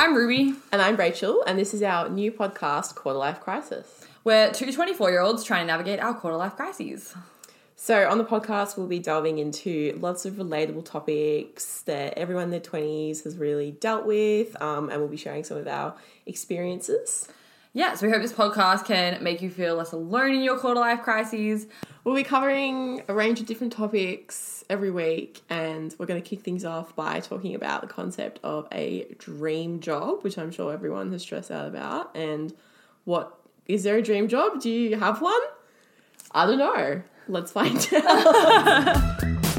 I'm Ruby. And I'm Rachel, and this is our new podcast, Quarter Life Crisis. We're two 24 year olds trying to navigate our quarter life crises. So, on the podcast, we'll be delving into lots of relatable topics that everyone in their 20s has really dealt with, um, and we'll be sharing some of our experiences. Yeah, so we hope this podcast can make you feel less alone in your quarter life crises. We'll be covering a range of different topics every week, and we're going to kick things off by talking about the concept of a dream job, which I'm sure everyone has stressed out about. And what is there a dream job? Do you have one? I don't know. Let's find out.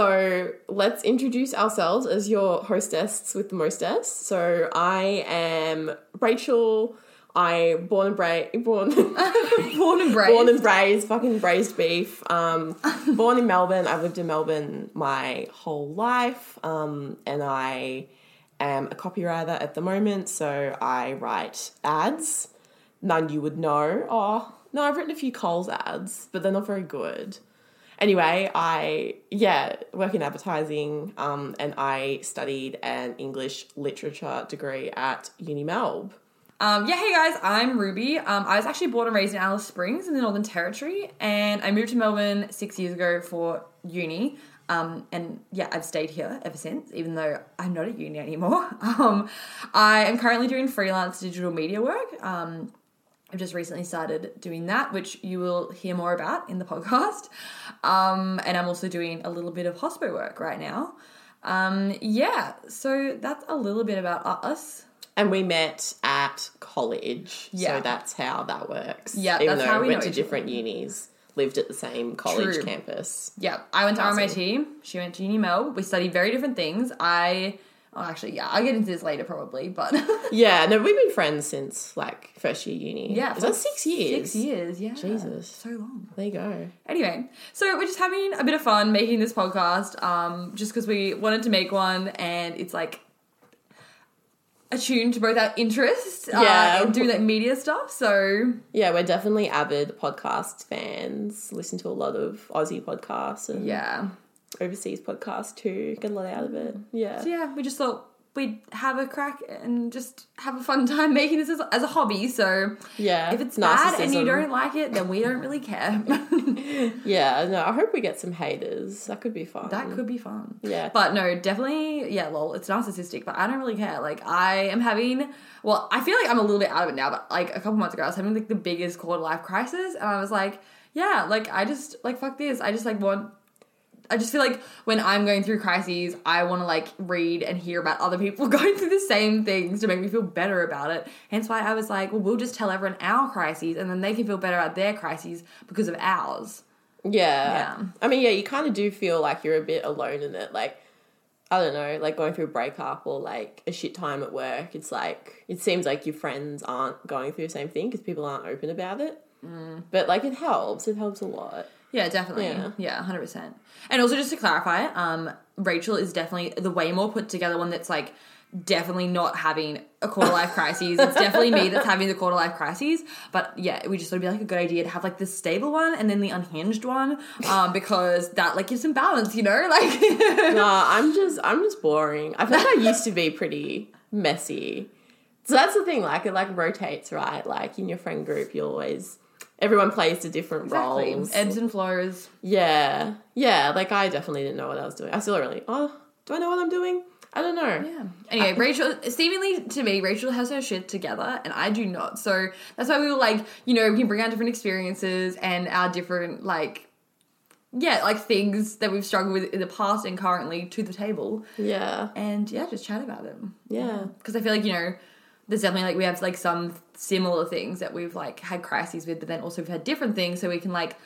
So let's introduce ourselves as your hostess with the mostest. So I am Rachel. I born and braised, born, Born and raised. born and braised, fucking braised beef. Um, born in Melbourne. I've lived in Melbourne my whole life, um, and I am a copywriter at the moment. So I write ads. None you would know. Oh no, I've written a few Coles ads, but they're not very good. Anyway, I yeah work in advertising, um, and I studied an English literature degree at Uni Melb. Um, yeah, hey guys, I'm Ruby. Um, I was actually born and raised in Alice Springs in the Northern Territory, and I moved to Melbourne six years ago for uni. Um, and yeah, I've stayed here ever since, even though I'm not at uni anymore. Um, I am currently doing freelance digital media work. Um, I've just recently started doing that, which you will hear more about in the podcast. Um, and I'm also doing a little bit of hospo work right now. Um, yeah, so that's a little bit about us. And we met at college, Yeah. so that's how that works. Yeah, even that's though how we went to different unis, lived at the same college True. campus. Yeah, I went to Awesome. RMIT. She went to Uni Mel. We studied very different things. I, oh, actually, yeah, I'll get into this later probably, but Yeah, no, we've been friends since like first year uni. yeah, is that six years? Six years, yeah. Jesus. so long. There you go. Anyway, so we're just having a bit of fun making this podcast, um, just because we wanted to make one, and it's like attuned to both our interests, uh, Yeah. and do that media stuff. So Yeah, we're definitely avid podcast fans. Listen to a lot of Aussie podcasts and yeah, overseas podcast too. Get a lot out of it. Yeah. so yeah, we just thought we'd have a crack and just have a fun time making this as, as a hobby. So Yeah. if it's bad and you don't like it, then we don't really care. Yeah, no, I hope we get some haters. That could be fun. that could be fun. Yeah. But no, definitely, yeah, lol, it's narcissistic, but I don't really care. Like, I am having, well, I feel like I'm a little bit out of it now, but like a couple months ago, I was having like the biggest quarter life crisis, and I was like, yeah, like, I just, like, fuck this. I just, like, want, I just feel like when I'm going through crises, I want to, like, read and hear about other people going through the same things to make me feel better about it. Hence why I was like, well, we'll just tell everyone our crises, and then they can feel better about their crises because of ours. Yeah. Yeah. I mean, yeah, you kind of do feel like you're a bit alone in it. Like, I don't know, like going through a breakup or like a shit time at work. It's like, it seems like your friends aren't going through the same thing because people aren't open about it. Mm. But like, it helps. It helps a lot. Yeah, definitely. Yeah. Yeah, hundred percent. And also, just to clarify, um, Rachel is definitely the way more put together one that's like definitely not having a quarter life crisis. It's definitely me that's having the quarter life crises. But yeah, we just thought it'd be like a good idea to have like the stable one and then the unhinged one, um, because that like gives some balance, you know, like. nah, I'm just, I'm just boring. I feel like I used to be pretty messy. So that's the thing. Like, it like rotates, right? Like in your friend group, you're always. Everyone plays to different Exactly. roles. Ebbs and flows. Yeah, yeah. Like I definitely didn't know what I was doing. I still really. Oh, do I know what I'm doing? I don't know. Yeah. Anyway, Rachel, seemingly to me, Rachel has her shit together and I do not. So that's why we were like, you know, we can bring our different experiences and our different, like, yeah, like things that we've struggled with in the past and currently to the table. Yeah, And yeah, just chat about them. yeah, Because I feel like, you know, there's definitely like we have like some similar things that we've like had crises with, but then also we've had different things so we can like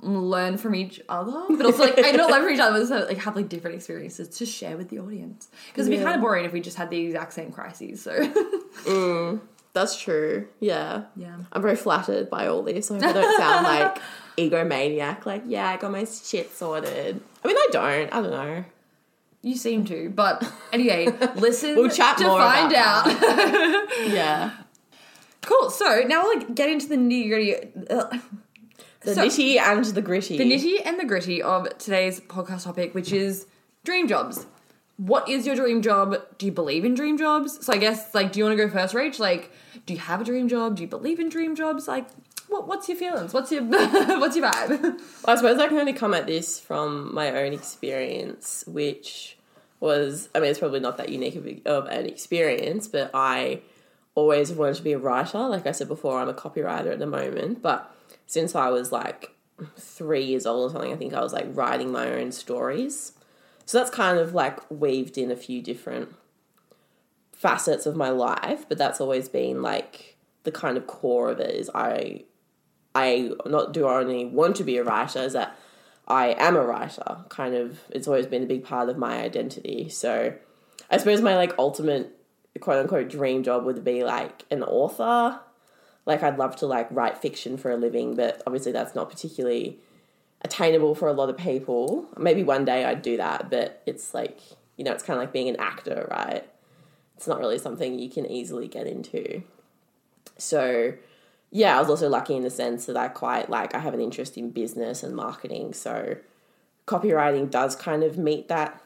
learn from each other, but also like I not learn from each other, also like have like different experiences to share with the audience. Because it'd be Yeah. kind of boring if we just had the exact same crises. So mm, that's true. Yeah, yeah, I'm very flattered by all this. I hope I don't sound like egomaniac. Like, yeah, I got my shit sorted. I mean, I don't. I don't know. You seem to. But anyway, listen. We'll chat to more find out. Yeah, cool. So now we'll like get into the nitty gritty. Uh, the So- nitty and the gritty. the nitty and the gritty of today's podcast topic, which is dream jobs. What is your dream job? Do you believe in dream jobs? So I guess like, do you want to go first, Rach? Like, do you have a dream job? Do you believe in dream jobs? Like, what, what's your feelings? What's your what's your vibe? Well, I suppose I can only come at this from my own experience, which was, I mean, it's probably not that unique of, of an experience, but I always wanted to be a writer. Like I said before, I'm a copywriter at the moment, but since I was like three years old or something, I think I was like writing my own stories. So that's kind of like weaved in a few different facets of my life, but that's always been like the kind of core of it is I I not do only want to be a writer, is that I am a writer. Kind of, it's always been a big part of my identity. So, I suppose my like ultimate quote unquote dream job would be like an author. Like, I'd love to like write fiction for a living, but obviously that's not particularly attainable for a lot of people. Maybe one day I'd do that, but it's like you know, it's kind of like being an actor, right? It's not really something you can easily get into. So, yeah, I was also lucky in the sense that I quite like I have an interest in business and marketing. So copywriting does kind of meet that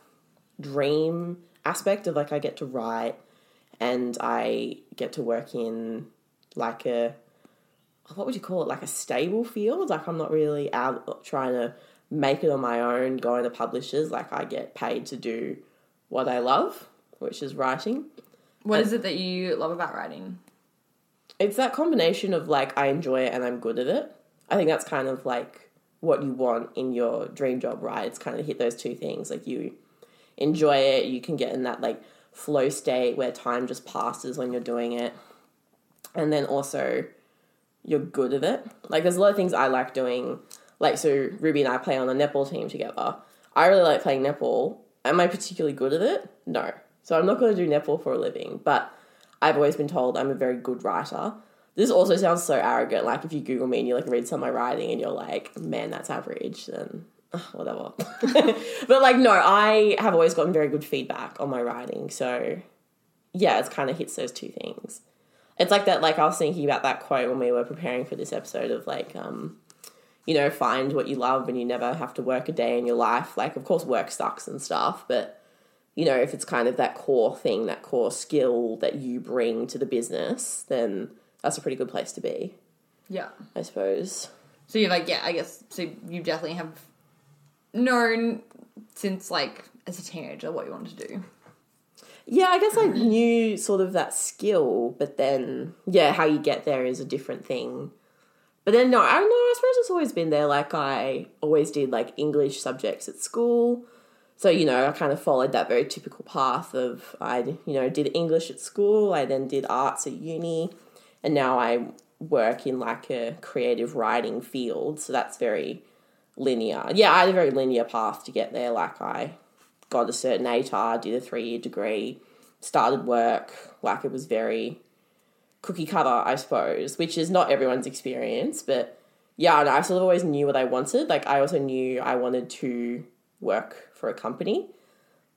dream aspect of like I get to write and I get to work in like a what would you call it? Like a stable field. Like I'm not really out trying to make it on my own, going to publishers. Like I get paid to do what I love, which is writing. What is it that you love about writing? It's that combination of like I enjoy it and I'm good at it. I think that's kind of like what you want in your dream job, right? It's kind of hit those two things. Like you enjoy it, you can get in that like flow state where time just passes when you're doing it. And then also you're good at it. Like there's a lot of things I like doing. Like so Ruby and I play on the netball team together. I really like playing netball. Am I particularly good at it? No. So I'm not going to do netball for a living, but I've always been told I'm a very good writer. This also sounds so arrogant. Like if you Google me and you like read some of my writing and you're like, man, that's average, then ugh, whatever. but like, no, I have always gotten very good feedback on my writing. So yeah, it's kind of hits those two things. It's like that. Like I was thinking about that quote when we were preparing for this episode of like, um, you know, find what you love and you never have to work a day in your life. Like, of course, work sucks and stuff, but you know, if it's kind of that core thing, that core skill that you bring to the business, then that's a pretty good place to be, Yeah. I suppose. So you're like, yeah, I guess. So you definitely have known since like as a teenager what you wanted to do. Yeah, I guess I knew sort of that skill, but then, yeah, how you get there is a different thing. But then, no, I don't know, I suppose it's always been there. Like, I always did like English subjects at school. So, you know, I kind of followed that very typical path of I, you know, did English at school, I then did arts at uni, and now I work in like a creative writing field. So that's very linear. Yeah, I had a very linear path to get there. Like, I got a certain ATAR, did a three year degree, started work. Like, it was very cookie cutter, I suppose, which is not everyone's experience, but yeah, I sort of always knew what I wanted. Like, I also knew I wanted to work for a company.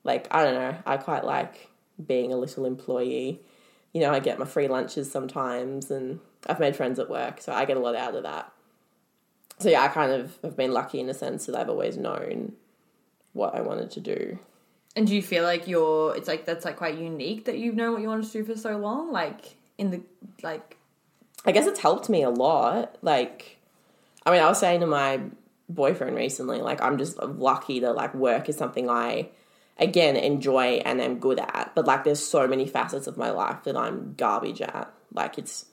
Like, I don't know, I quite like being a little employee. You know, I get my free lunches sometimes, and I've made friends at work, so I get a lot out of that. So, yeah, I kind of have been lucky in a sense that I've always known what I wanted to do. And do you feel like you're? It's like that's like quite unique that you've known what you wanted to do for so long. Like in the like, I guess it's helped me a lot. Like, I mean, I was saying to my boyfriend recently, like, I'm just lucky that like work is something I, again, enjoy and am good at. But like, there's so many facets of my life that I'm garbage at. Like, it's,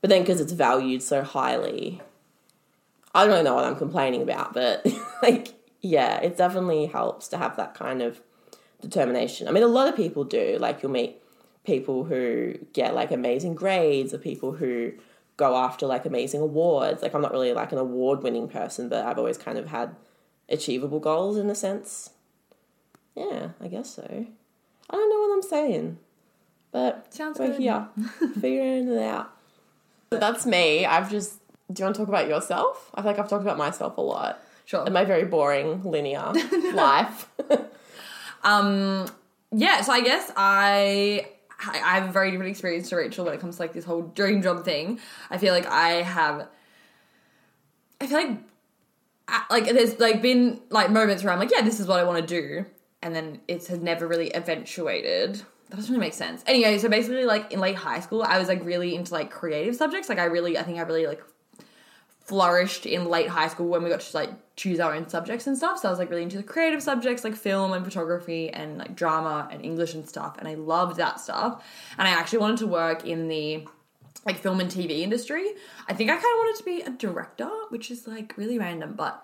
but then because it's valued so highly, I don't know what I'm complaining about. But like, yeah, it definitely helps to have that kind of determination. I mean, a lot of people do. Like, you'll meet people who get like amazing grades or people who go after like amazing awards. Like I'm not really like an award winning person, but I've always kind of had achievable goals in a sense. Yeah, I guess so. I don't know what I'm saying. But Sounds we're good. here. figuring it out. But that's me. I've just do you want to talk about yourself? I feel like I've talked about myself a lot. sure. And my very boring linear life. Um, yeah, so I guess I I have a very different experience to Rachel when it comes to like this whole dream job thing. I feel like I have. I feel like, like there's like been like moments where I'm like, yeah, this is what I want to do, and then it has never really eventuated. That doesn't really make sense. Anyway, so basically, like in late high school, I was like really into like creative subjects. Like I really, I think I really like flourished in late high school when we got to like choose our own subjects and stuff. So I was like really into the creative subjects like film and photography and like drama and English and stuff. And I loved that stuff. And I actually wanted to work in the like film and TV industry. I think I kind of wanted to be a director, which is like really random, but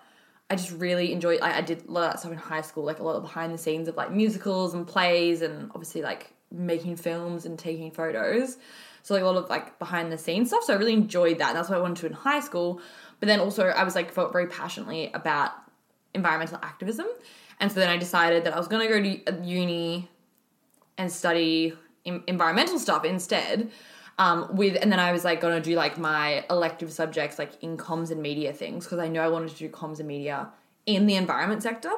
I just really enjoyed. I, I did a lot of that stuff in high school, like a lot of behind the scenes of like musicals and plays, and obviously like making films and taking photos. So like a lot of like behind the scenes stuff. So I really enjoyed that. That's what I wanted to in high school. But then also I was like felt very passionately about environmental activism, and so then I decided that I was going to go to uni and study environmental stuff instead um, with and then I was like gonna do like my elective subjects like in comms and media things because I know I wanted to do comms and media in the environment sector.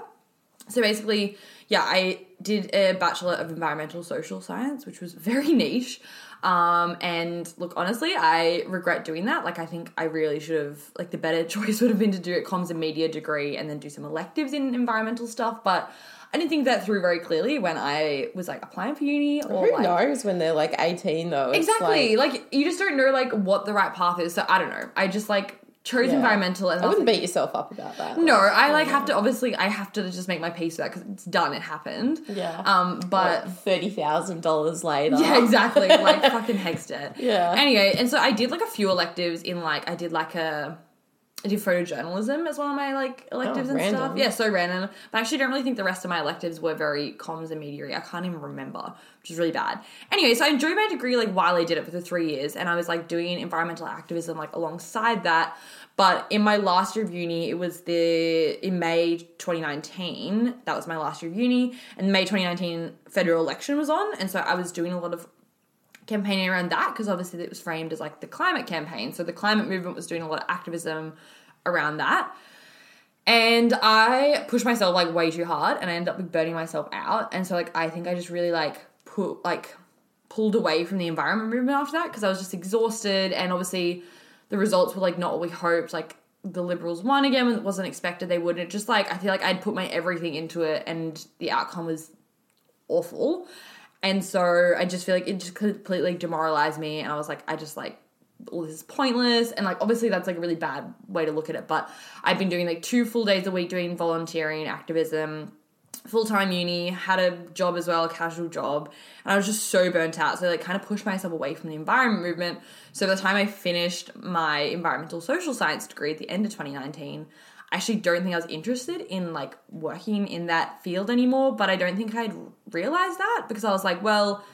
So basically, yeah, I did a bachelor of environmental social science, which was very niche. Um, and look, honestly, I regret doing that. Like, I think I really should have, like, the better choice would have been to do a comms and media degree and then do some electives in environmental stuff. But I didn't think that through very clearly when I was like applying for uni or Who like, knows when they're like 18 though? Exactly. like- Like, you just don't know like what the right path is. So I don't know. I just like chose Yeah. environmental and I wouldn't like, beat yourself up about that. no, I like have to obviously I have to just make my peace with that because it's done. It happened. Yeah. Um. But thirty thousand dollars later. yeah, exactly. like fucking hexed it. Yeah. Anyway, and so I did like a few electives in like I did like a I did photojournalism as one of my like electives Oh, and stuff. Yeah, so random. But I actually don't really think the rest of my electives were very comms and media. I can't even remember, which is really bad. Anyway, so I enjoyed my degree like while I did it for the three years, and I was like doing environmental activism like alongside that. But in my last year of uni, it was the in May 2019. That was my last year of uni, and May 2019 federal election was on, and so I was doing a lot of campaigning around that because obviously it was framed as like the climate campaign. So the climate movement was doing a lot of activism around that. And I pushed myself like way too hard and I ended up like burning myself out. And so like I think I just really like put like pulled away from the environment movement after that because I was just exhausted and obviously the results were like not what we hoped. Like the liberals won again it wasn't expected they would. And it just like I feel like I'd put my everything into it and the outcome was awful. And so I just feel like it just completely demoralized me. And I was like, I just like, all this is pointless. And like, obviously, that's like a really bad way to look at it. But I've been doing like two full days a week doing volunteering, activism, full time uni, had a job as well, a casual job. And I was just so burnt out. So I like kind of pushed myself away from the environment movement. So by the time I finished my environmental social science degree at the end of 2019, I actually don't think I was interested in like working in that field anymore, but I don't think I'd realized that because I was like, well,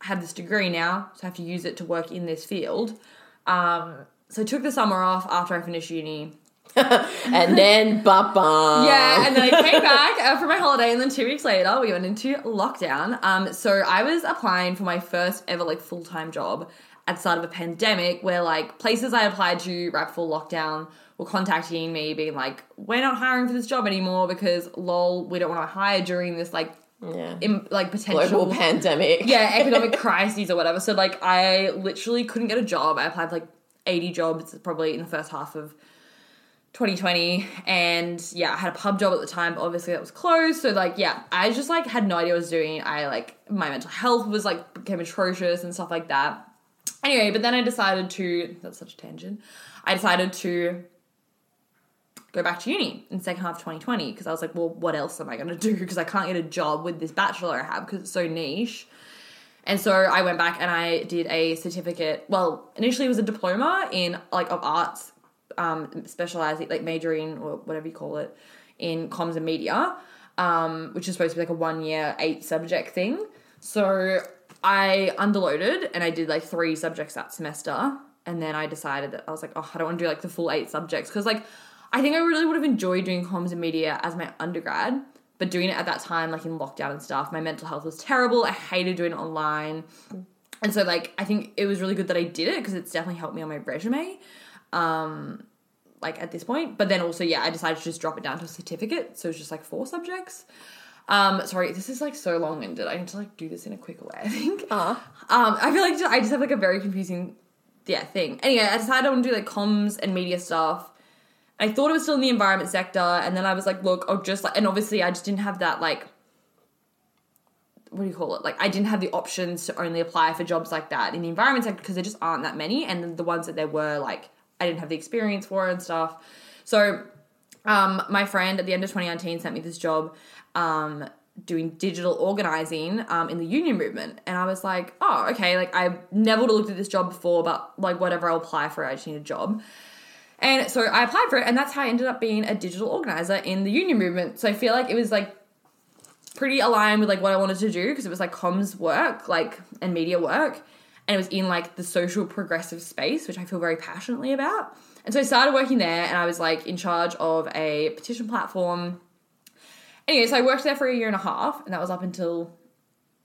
I have this degree now, so I have to use it to work in this field. Um, so I took the summer off after I finished uni. and then ba Yeah, and then I came back uh, for my holiday, and then two weeks later we went into lockdown. Um, so I was applying for my first ever like full time job at the start of a pandemic, where like places I applied to right before lockdown were contacting me, being like, "We're not hiring for this job anymore because lol, we don't want to hire during this like Yeah. im- like potential Global pandemic. yeah, economic crises or whatever. So like I literally couldn't get a job. I applied for like 80 jobs probably in the first half of 2020 and yeah, I had a pub job at the time, but obviously that was closed. So like yeah, I just like had no idea what I was doing. I like my mental health was like became atrocious and stuff like that. Anyway, but then I decided to that's such a tangent. I decided to go back to uni in second half of 2020 because I was like, well, what else am I going to do? Because I can't get a job with this bachelor I have because it's so niche. And so I went back and I did a certificate. Well, initially it was a diploma in like of arts, um, specializing like majoring or whatever you call it in comms and media, um, which is supposed to be like a one year eight subject thing. So I underloaded and I did like three subjects that semester. And then I decided that I was like, oh, I don't want to do like the full eight subjects because like I think I really would have enjoyed doing comms and media as my undergrad, but doing it at that time, like in lockdown and stuff, my mental health was terrible. I hated doing it online. And so, like, I think it was really good that I did it because it's definitely helped me on my resume, um, like at this point. But then also, yeah, I decided to just drop it down to a certificate. So it's just like four subjects. Um, sorry, this is like so long winded. I need to like do this in a quicker way, I think. Uh, Um, I feel like just, I just have like a very confusing, yeah, thing. Anyway, I decided I want to do like comms and media stuff. I thought it was still in the environment sector, and then I was like, look, I'll just like, and obviously I just didn't have that like what do you call it? Like I didn't have the options to only apply for jobs like that in the environment sector because there just aren't that many, and the ones that there were, like I didn't have the experience for and stuff. So, um, my friend at the end of 2019 sent me this job, um, doing digital organizing um, in the union movement, and I was like, oh, okay. Like I never would have looked at this job before, but like whatever, I'll apply for it. I just need a job. And so I applied for it, and that's how I ended up being a digital organizer in the union movement. So I feel like it was like pretty aligned with like what I wanted to do because it was like comms work, like and media work, and it was in like the social progressive space, which I feel very passionately about. And so I started working there, and I was like in charge of a petition platform. Anyway, so I worked there for a year and a half, and that was up until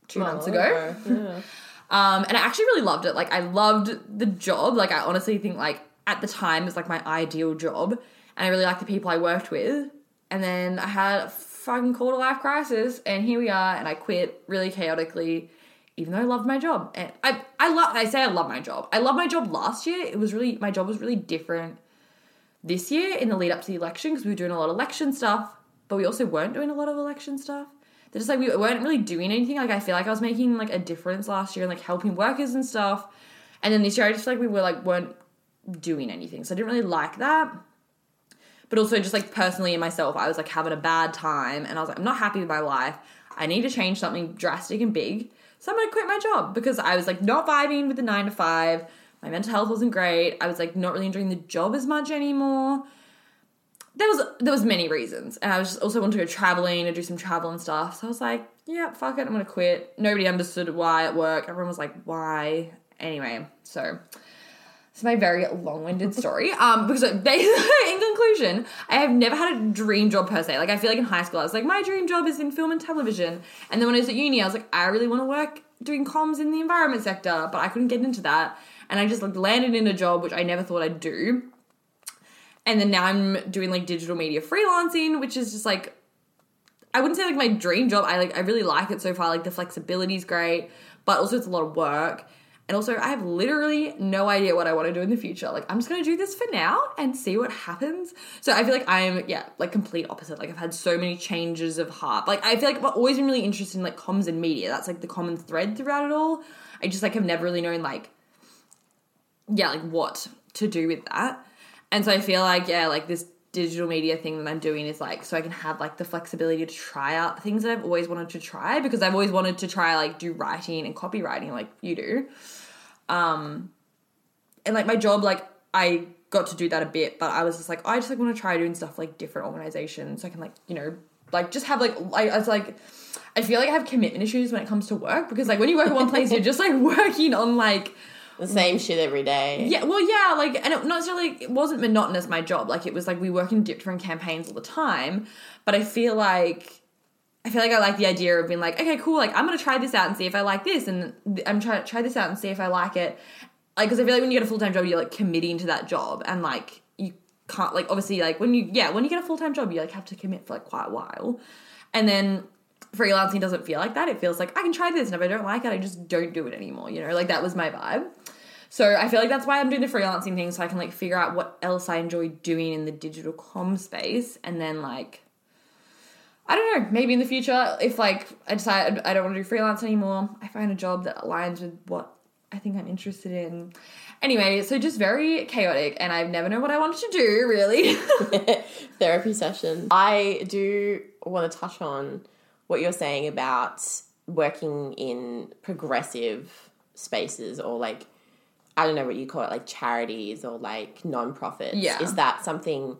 two months ago. Yeah. Um, and I actually really loved it. Like I loved the job. Like I honestly think like at the time it was like my ideal job, and I really liked the people I worked with. And then I had a fucking quarter life crisis, and here we are. And I quit really chaotically, even though I loved my job. And I I love. I say I love my job. I love my job last year. It was really my job was really different this year in the lead up to the election because we were doing a lot of election stuff, but we also weren't doing a lot of election stuff. They're just like we weren't really doing anything. Like I feel like I was making like a difference last year and like helping workers and stuff. And then this year I just like we were like weren't doing anything. So I didn't really like that. But also just like personally in myself, I was like having a bad time and I was like, I'm not happy with my life. I need to change something drastic and big. So I'm gonna quit my job because I was like not vibing with the nine to five. My mental health wasn't great. I was like not really enjoying the job as much anymore there was there was many reasons, and I was just also wanted to go traveling and do some travel and stuff. So I was like, yeah, fuck it, I'm gonna quit. Nobody understood why at work. Everyone was like, why? Anyway, so it's my very long-winded story. Um, because basically, in conclusion, I have never had a dream job per se. Like I feel like in high school, I was like, my dream job is in film and television. And then when I was at uni, I was like, I really want to work doing comms in the environment sector, but I couldn't get into that. And I just like landed in a job which I never thought I'd do and then now I'm doing like digital media freelancing, which is just like I wouldn't say like my dream job. I like I really like it so far. Like the flexibility is great, but also it's a lot of work. And also I have literally no idea what I want to do in the future. Like I'm just gonna do this for now and see what happens. So I feel like I'm yeah, like complete opposite. Like I've had so many changes of heart. Like I feel like I've always been really interested in like comms and media. That's like the common thread throughout it all. I just like have never really known like yeah, like what to do with that. And so I feel like, yeah, like this digital media thing that I'm doing is like so I can have like the flexibility to try out things that I've always wanted to try because I've always wanted to try like do writing and copywriting like you do. Um and like my job like I got to do that a bit, but I was just like, I just like want to try doing stuff like different organizations so I can like, you know, like just have like I, I was like I feel like I have commitment issues when it comes to work because like when you work at one place you're just like working on like The same shit every day. yeah, well, yeah, like, and it, not necessarily, it wasn't monotonous, my job. Like, it was like we work in different campaigns all the time. But I feel like, I feel like I like the idea of being like, okay, cool, like, I'm to try this out and see if I like this. And I'm trying to try this out and see if I like it. Like, because I feel like when you get a full time job, you're like committing to that job. And like, you can't, like, obviously, like, when you, yeah, when you get a full time job, you like have to commit for like quite a while. And then, freelancing doesn't feel like that. It feels like I can try this, and if I don't like it, I just don't do it anymore. You know, like that was my vibe. So I feel like that's why I'm doing the freelancing thing, so I can like figure out what else I enjoy doing in the digital com space, and then like. I don't know, maybe in the future, if like I decide I don't want to do freelance anymore, I find a job that aligns with what I think I'm interested in. Anyway, so just very chaotic, and I've never know what I wanted to do, really. Therapy session. I do want to touch on what you're saying about working in progressive spaces or like I don't know what you call it, like charities or like non-profits. Yeah. Is that something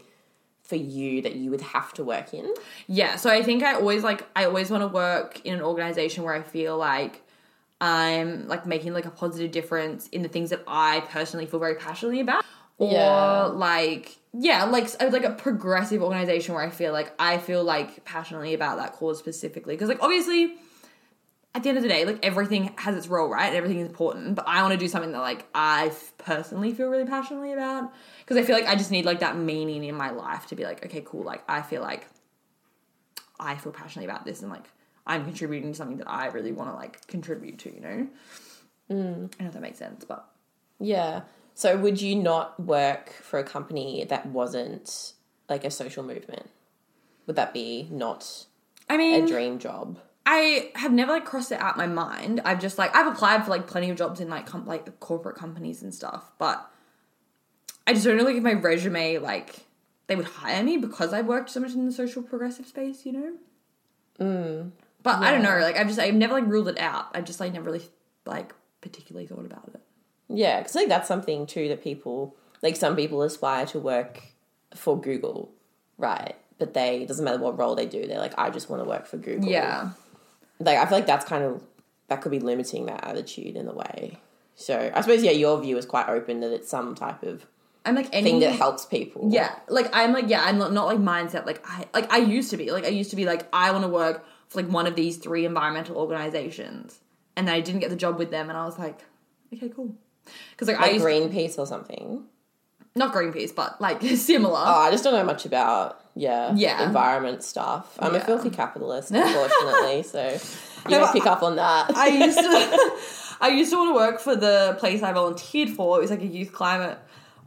for you that you would have to work in? Yeah, so I think I always like I always want to work in an organization where I feel like I'm like making like a positive difference in the things that I personally feel very passionately about. Or Yeah. like yeah, like like a progressive organization where I feel like I feel like passionately about that cause specifically because like obviously at the end of the day, like everything has its role, right? And everything is important. But I want to do something that like I personally feel really passionately about because I feel like I just need like that meaning in my life to be like, okay, cool. Like I feel like I feel passionately about this and like I'm contributing to something that I really want to like contribute to. You know, mm. I don't know if that makes sense, but Yeah. So would you not work for a company that wasn't like a social movement? Would that be not I mean, a dream job? I have never like crossed it out my mind. I've just like I've applied for like plenty of jobs in like com- like corporate companies and stuff, but I just don't know like if my resume like they would hire me because I've worked so much in the social progressive space, you know. Mm. But I don't know. Like I've just I've never like ruled it out. I've just like never really like particularly thought about it. Yeah, because I think that's something too that people like. Some people aspire to work for Google, right? But they doesn't matter what role they do. They're like, I just want to work for Google. Yeah. like I feel like that's kind of that could be limiting that attitude in a way. So I suppose yeah, your view is quite open that it's some type of I'm like any thing that helps people. Yeah, like I'm like yeah, I'm not, not like mindset like I like I used to be like I used to be like I want to work for like one of these three environmental organizations, and then I didn't get the job with them, and I was like, okay, cool, because like, I used, Greenpeace or something. not Greenpeace, but like similar. Oh, I just don't know much about yeah Yeah. environment stuff. I'm a filthy capitalist, unfortunately. so you No, pick up on that. I used to I used to want to work for the place I volunteered for. It was like a youth climate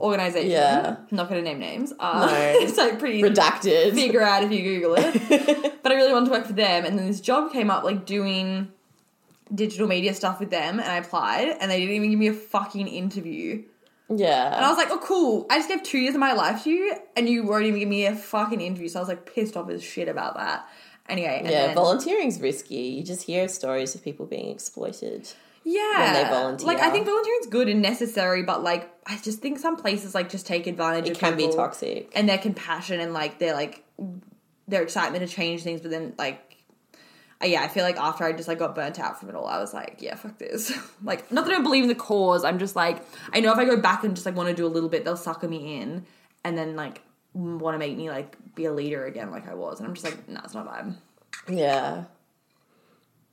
organization. Yeah. I'm not going to name names. Uh, No. it's like pretty Redacted. figure out if you Google it. but I really wanted to work for them, and then this job came up, like doing digital media stuff with them, and I applied, and they didn't even give me a fucking interview. yeah. And I was like, oh, cool. I just gave two years of my life to you, and you won't even give me a fucking interview. So I was like pissed off as shit about that. Anyway, yeah, then- volunteering's risky. You just hear stories of people being exploited. Yeah, when they volunteer. Like I think volunteering's good and necessary, but like I just think some places like just take advantage. Of It of can be toxic. and their compassion and like their like their excitement to change things, but then like. uh, Yeah, I feel like after I just like got burnt out from it all, I was like, yeah, fuck this. like, not that I don't believe in the cause. I'm just like, I know if I go back and just like want to do a little bit, they'll sucker me in, and then like want to make me like be a leader again, like I was. And I'm just like, no, it's not vibe. Yeah.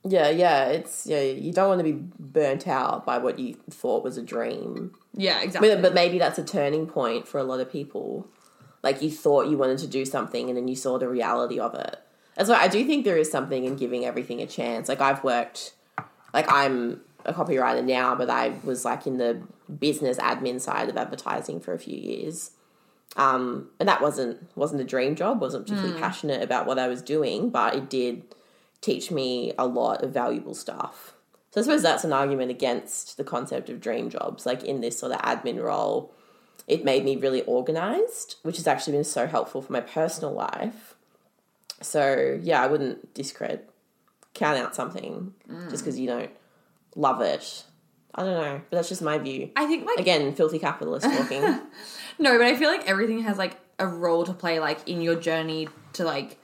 Yeah, yeah. It's yeah. You don't want to be burnt out by what you thought was a dream. Yeah, exactly. But, but maybe that's a turning point for a lot of people. Like you thought you wanted to do something and then you saw the reality of it. That's why I do think there is something in giving everything a chance. Like I've worked, like I'm a copywriter now, but I was like in the business admin side of advertising for a few years. Um, and that wasn't wasn't a dream job. wasn't particularly passionate about what I was doing, but it did teach me a lot of valuable stuff. So I suppose that's an argument against the concept of dream jobs. Like in this sort of admin role, it made me really organized, which has actually been so helpful for my personal life. So yeah, I wouldn't discredit, count out something just mm. because you don't love it. I don't know, but that's just my view. I think like Again, filthy capitalist talking. No, but I feel like everything has like a role to play, like in your journey to like.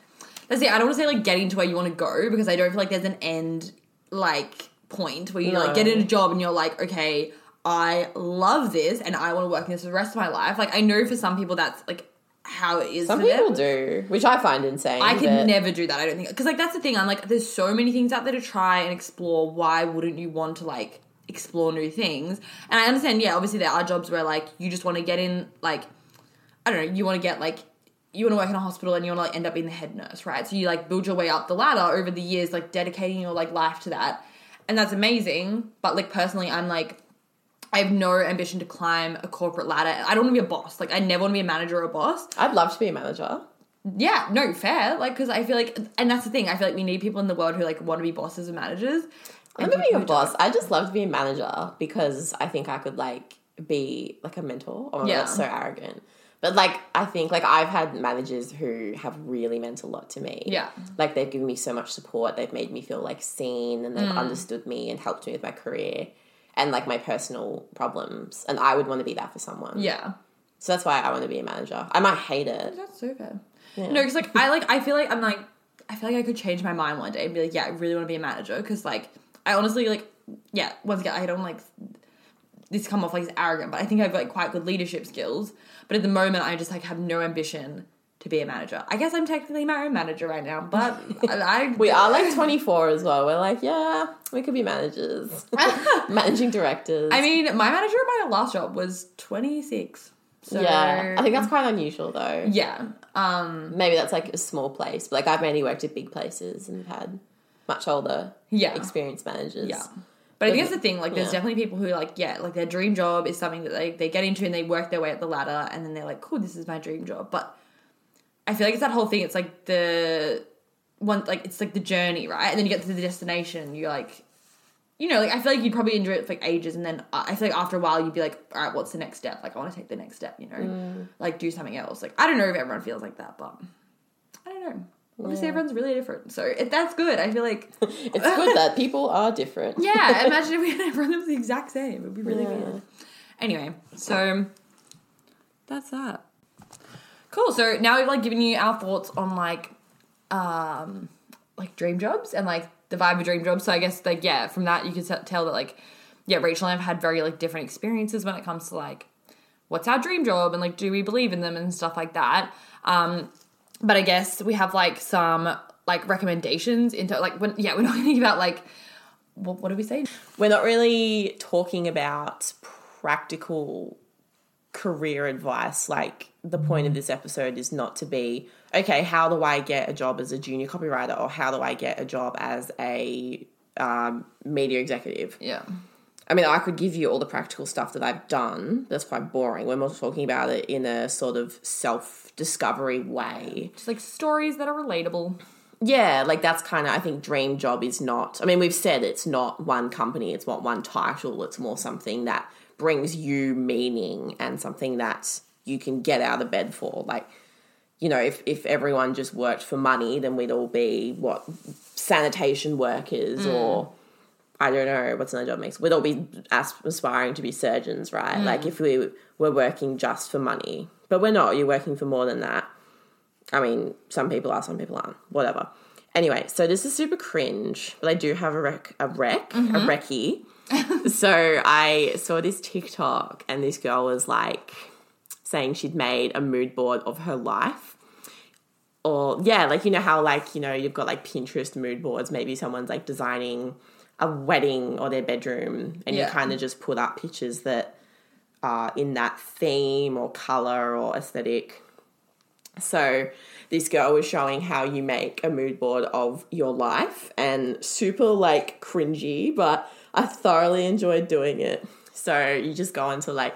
Let's say I don't want to say like getting to where you want to go because I don't feel like there's an end like point where you No. like get in a job and you're like, okay, I love this and I want to work in this for the rest of my life. Like I know for some people that's like how it is Some people them. do, which I find insane. I could but- never do that. I don't think because like that's the thing. I'm like, there's so many things out there to try and explore. Why wouldn't you want to like explore new things? And I understand. Yeah, obviously there are jobs where like you just want to get in. Like I don't know. You want to get like you want to work in a hospital and you want to like end up being the head nurse, right? So you like build your way up the ladder over the years, like dedicating your like life to that, and that's amazing. But like personally, I'm like. I have no ambition to climb a corporate ladder. I don't want to be a boss. Like I never want to be a manager or a boss. I'd love to be a manager. Yeah, no, fair. Like, because I feel like, and that's the thing. I feel like we need people in the world who like want to be bosses and managers. I'm being a boss. I just love to be a manager because I think I could like be like a mentor. Oh my Yeah. god, that's so arrogant. But like I think like I've had managers who have really meant a lot to me. Yeah. Like they've given me so much support. They've made me feel like seen and they've Mm. understood me and helped me with my career and like my personal problems. And I would want to be that for someone. Yeah, So that's why I want to be a manager. I might hate it. that's so fair. Yeah. No, because like I like I feel like I'm like I feel like I could change my mind one day and be like, yeah, I really want to be a manager because like I honestly like yeah. Once again, I don't like this come off like it's arrogant, but I think I've got like, quite good leadership skills. But at the moment, I just like have no ambition to be a manager. I guess I'm technically my own manager right now, but I, I We are like 24 as well. We're like, yeah, we could be managers, managing directors. I mean, my manager at my last job was 26. So yeah, I think that's quite unusual though. yeah. Um Maybe that's like a small place, but like I've mainly worked at big places and had much older, Yeah. experienced managers. yeah. But I think that's the thing, like there's Yeah. definitely people who like, yeah, like their dream job is something that they, they get into and they work their way up the ladder and then they're like, cool, this is my dream job. But I feel like it's that whole thing, it's like the one like it's like the journey, right? And then you get to the destination, you're like, you know, like I feel like you'd probably enjoy it for like ages, and then I feel like after a while you'd be like, all right, what's the next step? Like I want to take the next step, you know, Mm. like do something else. Like I don't know if everyone feels like that, but I don't know. Obviously, everyone's really different, so it, that's good. I feel like, It's good that people are different. yeah. Imagine if we had everyone that was the exact same. It would be really Yeah. weird. Anyway, so that's that. Cool. So now we've like given you our thoughts on like um like dream jobs and like the vibe of dream jobs. So I guess like yeah, from that you can tell that like yeah, Rachel and I have had very like different experiences when it comes to like what's our dream job and like do we believe in them and stuff like that. Um but I guess we have like some like recommendations into like when yeah, we're not going to give out like what, what do we say? We're not really talking about practical career advice. Like, the point of this episode is not to be, okay, how do I get a job as a junior copywriter or how do I get a job as a um, media executive? Yeah. I mean, I could give you all the practical stuff that I've done. That's quite boring. We're more talking about it in a sort of self discovery way. Just like stories that are relatable. Yeah, like that's kind of, I think Dream Job is not, I mean, we've said it's not one company, it's not one title, it's more something that brings you meaning and something that you can get out of bed for. Like, you know, if, if everyone just worked for money, then we'd all be what sanitation workers mm. or I don't know what's another job makes. We'd all be aspiring to be surgeons, right? Like mm. if we were working just for money, but we're not. You're working for more than that. I mean, some people are, some people aren't. Whatever. Anyway, so this is super cringe, but I do have a rec, a rec, a mm-hmm. recce. so I saw this TikTok, and this girl was like saying she'd made a mood board of her life. Or yeah, like you know how like you know you've got like Pinterest mood boards. Maybe someone's like designing a wedding or their bedroom, and Yeah. you kind of just put up pictures that are in that theme or color or aesthetic. So this girl was showing how you make a mood board of your life and super like cringy, but I thoroughly enjoyed doing it. So you just go into like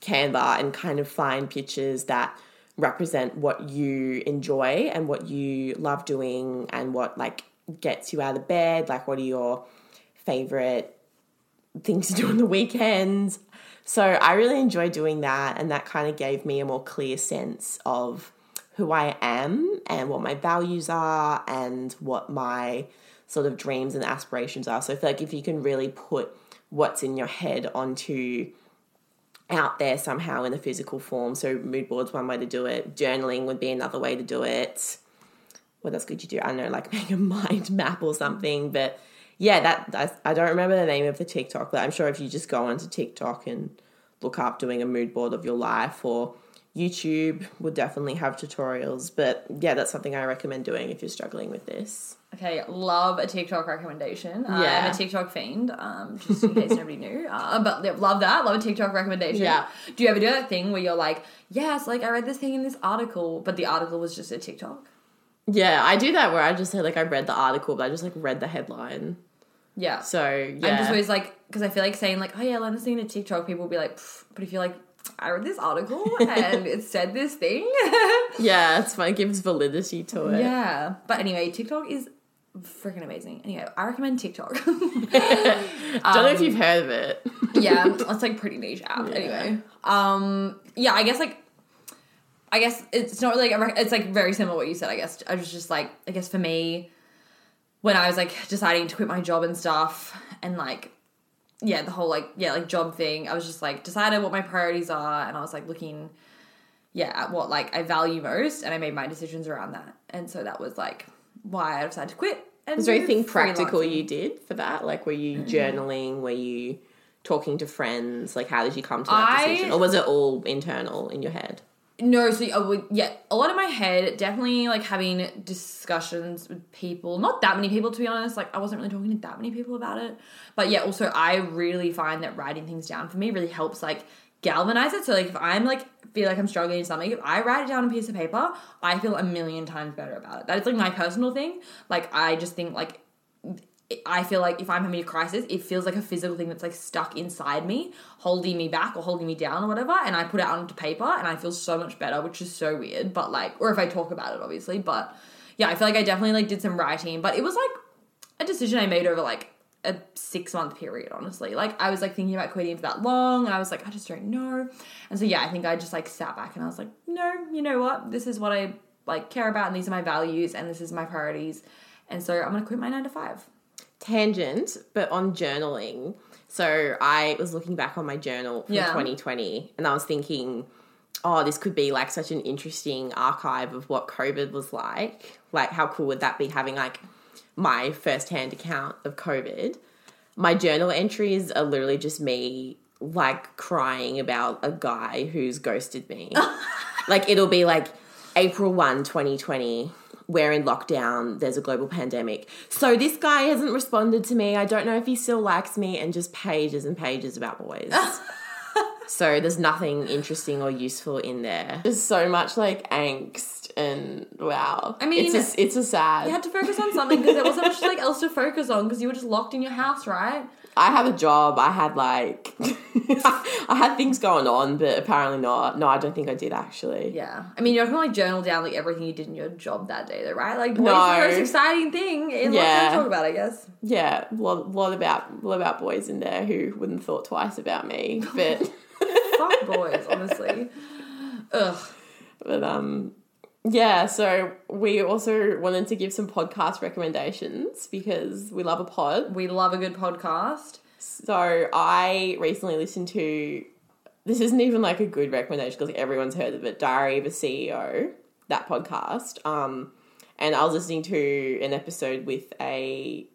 Canva and kind of find pictures that represent what you enjoy and what you love doing and what like gets you out of bed, like what are your favorite things to do on the weekends. So I really enjoy doing that, and that kind of gave me a more clear sense of who I am and what my values are and what my sort of dreams and aspirations are. So I feel like if you can really put what's in your head onto out there somehow in a physical form, so mood boards one way to do it, journaling would be another way to do it. What else could you do? I don't know, like make a mind map or something, but yeah, that I, I don't remember the name of the TikTok, but I'm sure if you just go onto TikTok and look up doing a mood board of your life or YouTube would definitely have tutorials. But yeah, that's something I recommend doing if you're struggling with this. Okay, love a TikTok recommendation. Uh, Yeah. I'm a TikTok fiend, um, just in case nobody knew. Uh, but yeah, love that. Love a TikTok recommendation. Yeah. Do you ever do that thing where you're like, yes, like I read this thing in this article, but the article was just a TikTok? Yeah, I do that where I just say like I read the article, but I just like read the headline. Yeah. So yeah, I'm just always like, because I feel like saying like, oh yeah, I learned this thing in a TikTok. People will be like, but if you're like, I read this article and it said this thing. yeah, it's fun. It gives validity to it. yeah. But anyway, TikTok is freaking amazing. Anyway, I recommend TikTok. Don't know if you've heard of it. yeah, it's like pretty niche app. Anyway, um, yeah, I guess like, I guess it's not really like a rec- it's like very similar to what you said. I guess I was just like, I guess for me, when I was like deciding to quit my job and stuff, and like, yeah, the whole like yeah like job thing, I was just like decided what my priorities are, and I was like looking, yeah, at what like I value most, and I made my decisions around that, and so that was like why I decided to quit. And Was there anything practical you did for that? Like, were you mm-hmm. journaling? Were you talking to friends? Like, how did you come to that I- decision, or was it all internal in your head? No, so uh, I would, yeah, a lot in my head, definitely like having discussions with people. Not that many people, to be honest. Like, I wasn't really talking to that many people about it. But yeah, also, I really find that writing things down for me really helps, like, galvanize it. So, like, if I'm like, feel like I'm struggling in something, if I write it down on a piece of paper, I feel a million times better about it. That is like my personal thing. Like, I just think, like, I feel like if I'm having a crisis, it feels like a physical thing that's like stuck inside me, holding me back or holding me down or whatever. And I put it onto paper and I feel so much better, which is so weird. But like, or if I talk about it, obviously. But yeah, I feel like I definitely like did some writing, but it was like a decision I made over like a six month period, honestly. Like I was like thinking about quitting for that long and I was like, I just don't know. And so yeah, I think I just like sat back and I was like, no, you know what? This is what I like care about and these are my values and this is my priorities. And so I'm gonna quit my nine to five. Tangent, but on journaling. So I was looking back on my journal from Yeah. 2020 and I was thinking, oh, this could be like such an interesting archive of what COVID was like. Like, how cool would that be having like my first-hand account of COVID? My journal entries are uh, literally just me like crying about a guy who's ghosted me. like, it'll be like April 1, 2020. We're in lockdown. There's a global pandemic. So this guy hasn't responded to me. I don't know if he still likes me, and just pages and pages about boys. So there's nothing interesting or useful in there. There's so much like angst and wow. I mean, it's just it's a sad. You had to focus on something because there wasn't much like else to focus on because you were just locked in your house, right? I had a job. I had like I had things going on, but apparently not. No, I don't think I did actually. Yeah. I mean, you're not gonna like journal down like everything you did in your job that day, though, right? Like, boys No. the most exciting thing in. Yeah. to talk about, I guess. Yeah, a lot, lot about lot about boys in there who wouldn't have thought twice about me, but Fuck boys, honestly. Ugh. but um yeah, so we also wanted to give some podcast recommendations because we love a pod. We love a good podcast. So I recently listened to this isn't even like a good recommendation because everyone's heard of it, Diary of a CEO, that podcast. Um, and I was listening to an episode with a,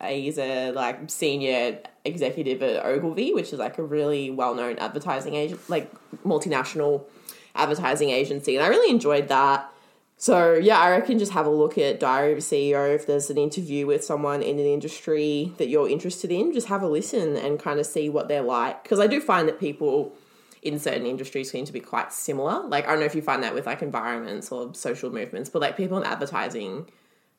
a he's a like senior executive at Ogilvy, which is like a really well known advertising agent, like multinational advertising agency, and I really enjoyed that. So yeah, I reckon just have a look at Diary of a CEO. If there's an interview with someone in an industry that you're interested in, just have a listen and kind of see what they're like. Because I do find that people in certain industries seem to be quite similar. Like I don't know if you find that with like environments or social movements, but like people in advertising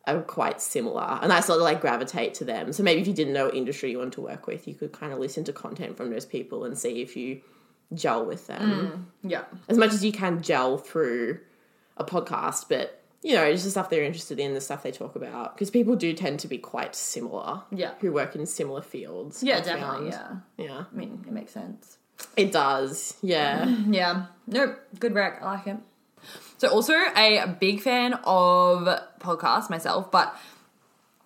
are quite similar, and I sort of like gravitate to them. So maybe if you didn't know what industry you want to work with, you could kind of listen to content from those people and see if you gel with them mm, Yeah. as much as you can gel through a podcast, but you know, it's the stuff they're interested in, the stuff they talk about, because people do tend to be quite similar. Yeah. who work in similar fields. Yeah, I've definitely. found. Yeah. yeah, I mean, it makes sense. it does. Yeah, Yeah. Nope. Good rec. I like it. So also a big fan of podcasts myself, but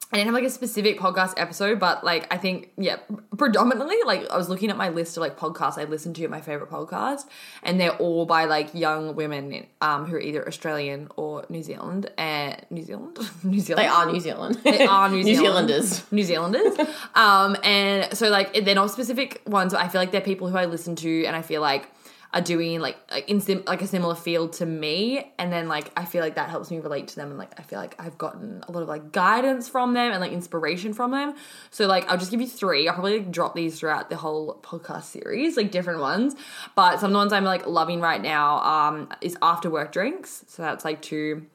I didn't have like a specific podcast episode, but like I think yeah, predominantly like I was looking at my list of like podcasts I listened to, my favorite podcast, and they're all by like young women um who are either Australian or New Zealand and New Zealand, New Zealand. they are New Zealand. They are New, New Zealand- Zealanders. New Zealanders. um, and so like they're not specific ones, but I feel like they're people who I listen to, and I feel like are doing like like in sim- like a similar field to me, and then like I feel like that helps me relate to them, and like I feel like I've gotten a lot of like guidance from them and like inspiration from them. So like I'll just give you three. I'll probably like, drop these throughout the whole podcast series, like different ones. But some of the ones I'm like loving right now um, is after work drinks. So that's like two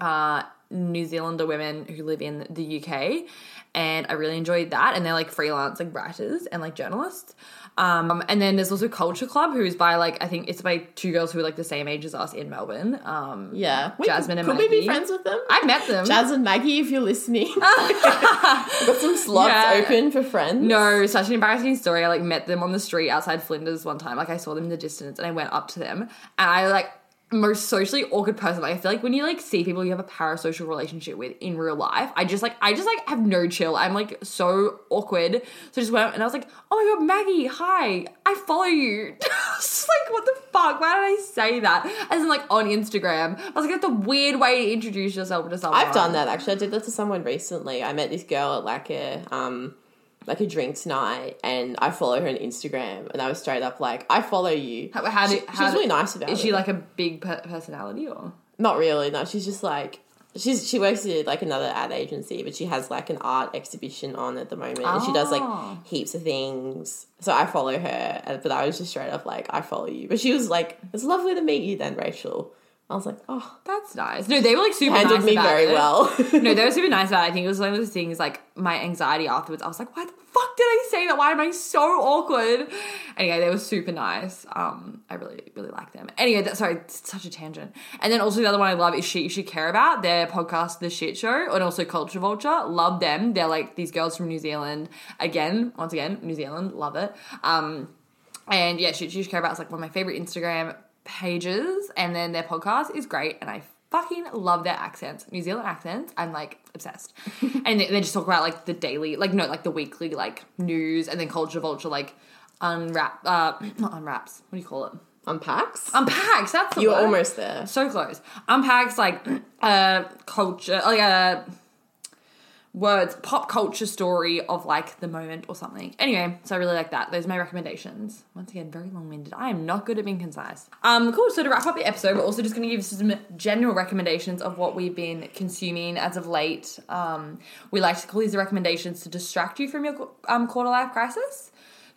uh, New Zealander women who live in the UK, and I really enjoyed that. And they're like freelance like writers and like journalists. Um, and then there's also Culture Club, who's by like I think it's by two girls who are like the same age as us in Melbourne. Um, Yeah, We- Jasmine and could we be friends with them? I met them. Jazz and Maggie, if you're listening, got some slots Yeah. open for friends. No, such an embarrassing story. I like met them on the street outside Flinders one time. Like I saw them in the distance and I went up to them and I like most socially awkward person. Like I feel like when you like see people you have a parasocial relationship with in real life, I just like I just like have no chill. I'm like so awkward. So I just went and I was like, oh my god, Maggie, hi, I follow you. Just like, what the fuck? Why did I say that? As in like on Instagram. I was like, that's a weird way to introduce yourself to someone. I've done that actually. I did that to someone recently. I met this girl at like a um like a drinks night, and I follow her on Instagram, and I was straight up like, "I follow you." How, how do, She- how she's really nice about Is it. she like a big per- personality or? Not really. No, she's just like she's she works at like another ad agency, but she has like an art exhibition on at the moment, and she does Oh. like ah. heaps of things. So I follow her, but I was just straight up like, "I follow you." But she was like, "It's lovely to meet you, then, Rachel." I was like, "Oh." That's nice. No, they were like super Handled nice me very it. well. no, they were super nice about it. I think it was one of those things like my anxiety afterwards. I was like, why the fuck did I say that? Why am I so awkward? Anyway, they were super nice. Um, I really, really like them. Anyway, that, sorry, such a tangent. And then also the other one I love is Shit You Should Care About, their podcast, The Shit Show, and also Culture Vulture. Love them. They're like these girls from New Zealand. Again, once again, New Zealand, love it. Um, and yeah, Shit You Should Care About is like one of my favorite Instagram pages. And then their podcast is great. And I fucking love their accents. New Zealand accents. I'm like obsessed. and they, they just talk about like the daily, like no, like the weekly like news, and then Culture Vulture like unwrap, uh, not unwraps. What do you call it? Unpacks. Unpacks. That's the you were word. almost there. so close. Unpacks like a culture, like a words, pop culture story of like the moment or something. Anyway, so I really like that. Those are my recommendations. Once again, very long winded. I am not good at being concise. Um, cool. So to wrap up the episode, we're also just going to give some general recommendations of what we've been consuming as of late. Um, we like to call these the recommendations to distract you from your um, quarter life crisis.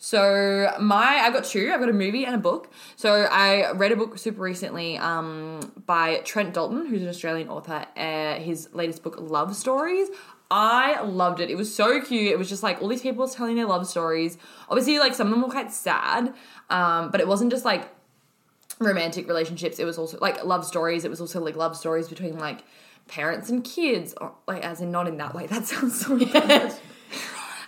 So my I've got two. I've got a movie and a book. So I read a book super recently um, by Trent Dalton, who's an Australian author. Uh, his latest book, Love Stories. I loved it. It was so cute. It was just like all these people telling their love stories. Obviously, like some of them were quite sad, um, but it wasn't just like romantic relationships. It was also like love stories. It was also like love stories between like parents and kids, or, like as in not in that way. That sounds so bad.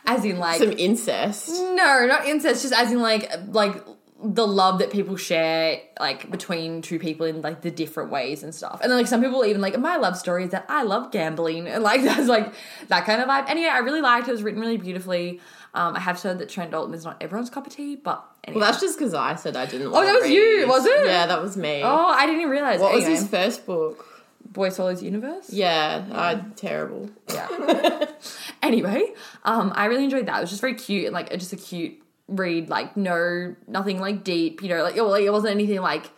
as in like Some incest. no, not incest. Just as in like like the love that people share like between two people in like the different ways and stuff. And then like some people even like my love story is that I love gambling and like that's like that kind of vibe. Anyway, I really liked it. It was written really beautifully. Um, I have heard that Trent Dalton is not everyone's cup of tea, but anyway. Well, that's just because I said I didn't. Like it. Oh, that was you, was it? Yeah, that was me. oh, I didn't even realize. what was his first book? Boy Swallows Universe? Yeah, I terrible. Yeah. anyway, um, I really enjoyed that. It was just very cute and like just a cute read. Like no, nothing like deep. You know, like, well, like it wasn't anything like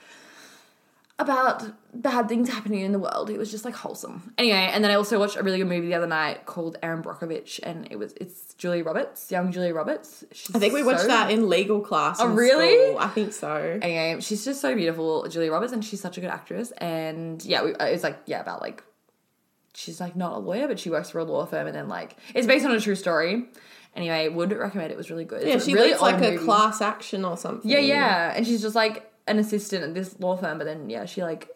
about bad things happening in the world. It was just like wholesome. Anyway, and then I also watched a really good movie the other night called Erin Brockovich, and it was it's julia Roberts, young julia Roberts. She's I think we watched that in legal class. Oh, really? school. I think so. Anyway, she's just so beautiful, julia Roberts, and she's such a good actress. And yeah, we, uh, it's like yeah about like she's like not a lawyer, but she works for a law firm, and then like it's based on a true story. Anyway, would recommend it. Was really good. Yeah, It's she really looks like old a movie. class action or something. Yeah, yeah, and she's just like an assistant at this law firm, but then yeah, she like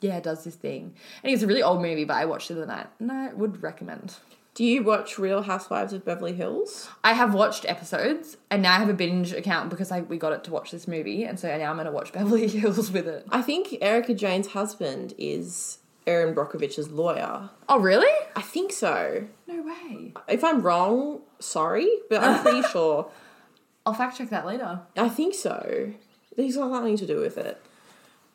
yeah does this thing. And it's a really old movie, but I watched it the night, and I would recommend. Do you watch Real Housewives of Beverly Hills? I have watched episodes, and now I have a binge account because I we got it to watch this movie, and so now I'm gonna watch Beverly Hills with it. I think Erika Jayne's husband is Erin Brockovich's lawyer. Oh, really? I think so. No way. If I'm wrong, sorry, but I'm pretty sure. I'll fact check that later. I think so. These got nothing to do with it.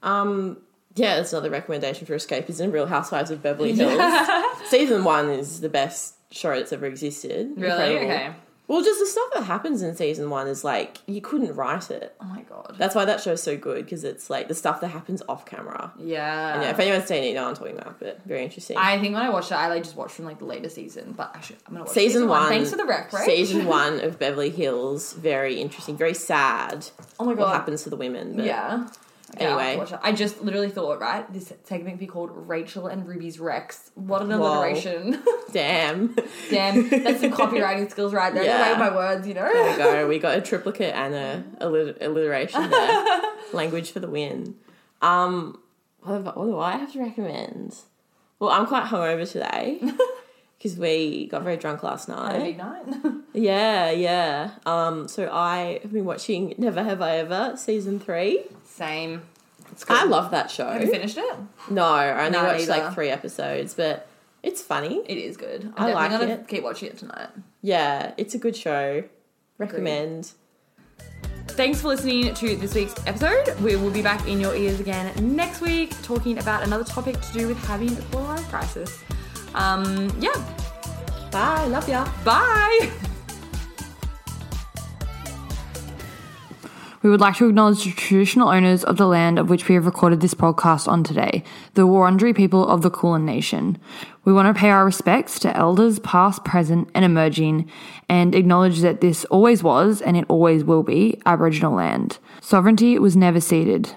Um, yeah, that's another recommendation for escapism. Real Housewives of Beverly Hills. Season one is the best show that's ever existed. Really? Incredible. Okay. Well, just the stuff that happens in season one is like you couldn't write it. Oh my god. That's why that show's so good because it's like the stuff that happens off camera. Yeah. And yeah, if anyone's seen it, you know what I'm talking about. But very interesting. I think when I watched it, I like just watched from like the later season, but I should. I'm gonna watch season, one. Thanks for the rec, right? Season one of Beverly Hills, very interesting, very sad. Oh my god! What happens to the women? But Yeah. Yeah, I'll have to Anyway. I just literally thought, right, this segment be called Rachel and Ruby's Rex. What an alliteration. damn. Damn, that's some copywriting skills right there. Yeah. Yeah. my words, you know? There we go. We got a triplicate and a allit- alliteration there. Language for the win. Um, what, what do I have to recommend? Well, I'm quite hungover today because we got very drunk last Had a night. big night. Yeah, yeah. Um, so I have been watching Never Have I Ever season three. Same. It's good. I love that show. Have you finished it? No, I only No, watched neither. like three episodes, but it's funny. It is good. I I'm like gonna it. keep watching it tonight. Yeah, it's a good show. Recommend. Thanks for listening to this week's episode. We will be back in your ears again next week talking about another topic to do with having a quarter life crisis. Um, yeah, Bye. Love ya. bye. We would like to acknowledge the traditional owners of the land of which we have recorded this podcast on today, the Wurundjeri people of the Kulin Nation. We want to pay our respects to elders past, present, and emerging, and acknowledge that this always was and it always will be Aboriginal land. Sovereignty was never ceded.